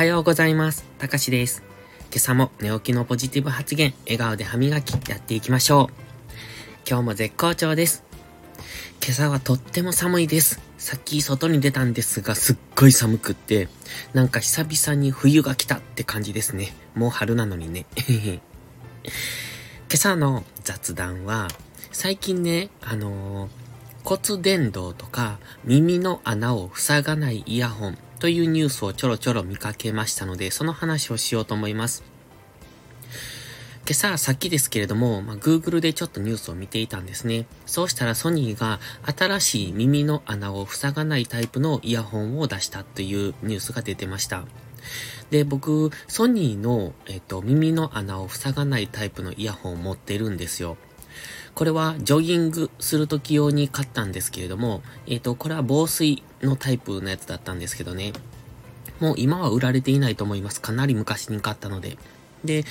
はようございます。たかしです。今朝も寝起きのポジティブ発言、笑顔で歯磨きやっていきましょう。今日も絶好調です。今朝はとっても寒いです。さっき外に出たんですが、すっごい寒くって、なんか久々に冬が来たって感じですね。もう春なのにね。今朝の雑談は、最近ね、あのー骨伝導とか耳の穴を塞がないイヤホンというニュースをちょろちょろ見かけましたので、その話をしようと思います。今朝、さっきですけれども、まあ、Google でちょっとニュースを見ていたんですね。そうしたらソニーが新しい耳の穴を塞がないタイプのイヤホンを出したというニュースが出てました。で、僕、ソニーの、えっと、耳の穴を塞がないタイプのイヤホンを持ってるんですよ。これはジョギングするとき用に買ったんですけれども、えっ、ー、と、これは防水のタイプのやつだったんですけどね。もう今は売られていないと思います。かなり昔に買ったので。で、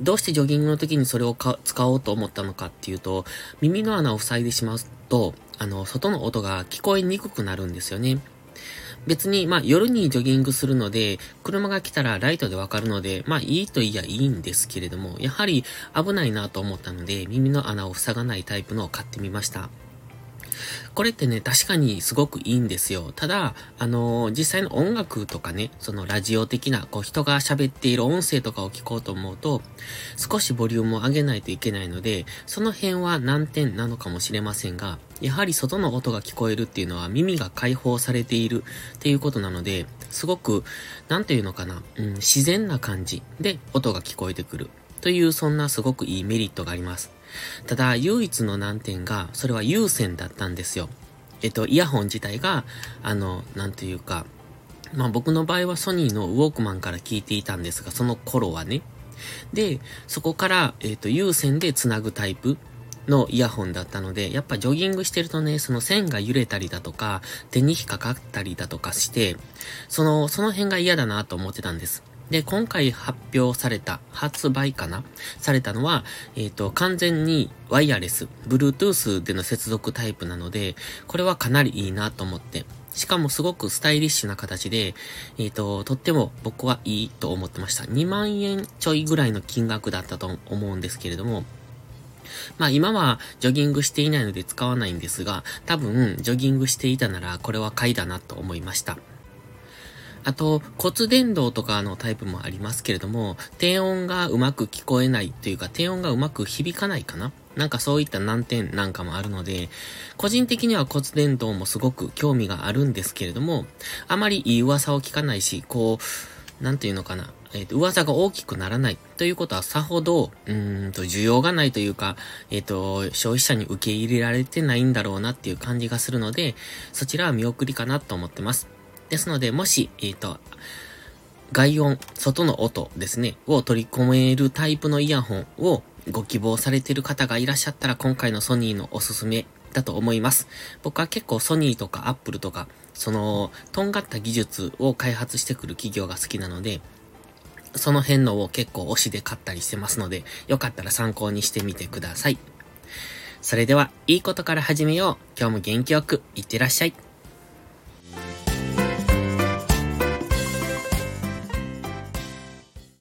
どうしてジョギングの時にそれを使おうと思ったのかっていうと、耳の穴を塞いでしまうと、あの、外の音が聞こえにくくなるんですよね。別に、まあ夜にジョギングするので、車が来たらライトでわかるので、まあいいといやいいんですけれども、やはり危ないなと思ったので、耳の穴を塞がないタイプのを買ってみました。これってね、確かにすごくいいんですよ。ただ、あのー、実際の音楽とかね、そのラジオ的な、こう人が喋っている音声とかを聞こうと思うと、少しボリュームを上げないといけないので、その辺は難点なのかもしれませんが、やはり外の音が聞こえるっていうのは耳が解放されているっていうことなので、すごく、なんていうのかな、うん、自然な感じで音が聞こえてくる。という、そんなすごくいいメリットがあります。ただ、唯一の難点が、それは有線だったんですよ。えっと、イヤホン自体が、あの、なんていうか、まあ僕の場合はソニーのウォークマンから聞いていたんですが、その頃はね。で、そこから、えっ、と、有線で繋ぐタイプのイヤホンだったので、やっぱジョギングしてるとね、その線が揺れたりだとか、手に引っかかったりだとかして、その、その辺が嫌だなと思ってたんです。で、今回発表された、発売かな？されたのは、えっ、ー、と、完全にワイヤレス、Bluetooth での接続タイプなので、これはかなりいいなと思って、しかもすごくスタイリッシュな形で、えっ、ー、と、とっても僕はいいと思ってました。2万円ちょいぐらいの金額だったと思うんですけれども、まあ今はジョギングしていないので使わないんですが、多分ジョギングしていたならこれは買いだなと思いました。あと、骨伝導とかのタイプもありますけれども、低音がうまく聞こえないというか、低音がうまく響かないかななんかそういった難点なんかもあるので、個人的には骨伝導もすごく興味があるんですけれども、あまりいい噂を聞かないし、こう、なんていうのかな。えっ、ー、と、噂が大きくならないということはさほど、うんと、需要がないというか、えっ、ー、と、消費者に受け入れられてないんだろうなっていう感じがするので、そちらは見送りかなと思ってます。ですので、もし、えっ、ー、と、外音、外の音ですね、を取り込めるタイプのイヤホンをご希望されている方がいらっしゃったら、今回のソニーのおすすめだと思います。僕は結構ソニーとかアップルとか、その、とんがった技術を開発してくる企業が好きなので、その辺のを結構推しで買ったりしてますので、よかったら参考にしてみてください。それでは、いいことから始めよう。今日も元気よく、いってらっしゃい。